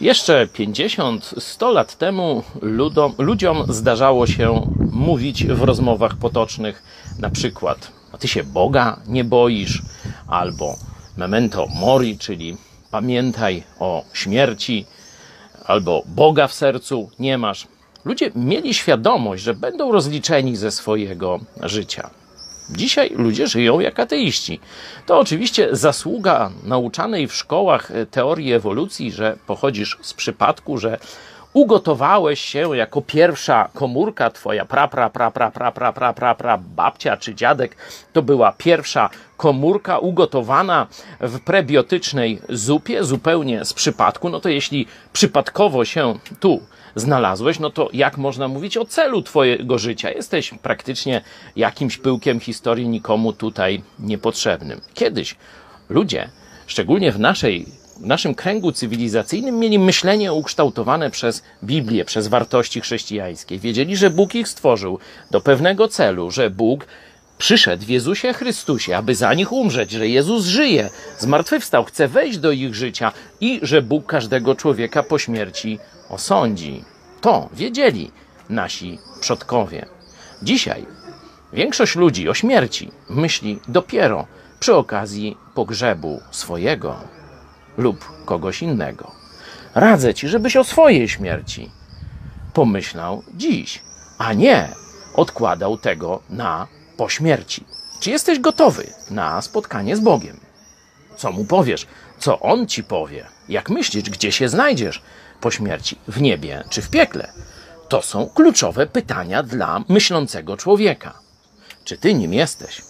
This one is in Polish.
Jeszcze 50-100 lat temu ludom, ludziom zdarzało się mówić w rozmowach potocznych na przykład a ty się Boga nie boisz, albo memento mori, czyli pamiętaj o śmierci, albo Boga w sercu nie masz. Ludzie mieli świadomość, że będą rozliczeni ze swojego życia. Dzisiaj ludzie żyją jak ateiści. To oczywiście zasługa nauczanej w szkołach teorii ewolucji, że pochodzisz z przypadku, że ugotowałeś się jako pierwsza komórka, twoja pra, pra, pra, pra, pra, pra, pra, pra, pra babcia czy dziadek, to była pierwsza komórka ugotowana w prebiotycznej zupie, zupełnie z przypadku, no to jeśli przypadkowo się tu znalazłeś, no to jak można mówić o celu Twojego życia? Jesteś praktycznie jakimś pyłkiem historii nikomu tutaj niepotrzebnym. Kiedyś ludzie, szczególnie w naszej w naszym kręgu cywilizacyjnym mieli myślenie ukształtowane przez Biblię, przez wartości chrześcijańskie. Wiedzieli, że Bóg ich stworzył do pewnego celu, że Bóg przyszedł w Jezusie Chrystusie, aby za nich umrzeć, że Jezus żyje, zmartwychwstał, chce wejść do ich życia i że Bóg każdego człowieka po śmierci osądzi. To wiedzieli nasi przodkowie. Dzisiaj większość ludzi o śmierci myśli dopiero przy okazji pogrzebu swojego lub kogoś innego. Radzę ci, żebyś o swojej śmierci pomyślał dziś, a nie odkładał tego na po śmierci. Czy jesteś gotowy na spotkanie z Bogiem? Co mu powiesz? Co on ci powie? Jak myślisz, gdzie się znajdziesz po śmierci? W niebie czy w piekle? To są kluczowe pytania dla myślącego człowieka. Czy ty nim jesteś?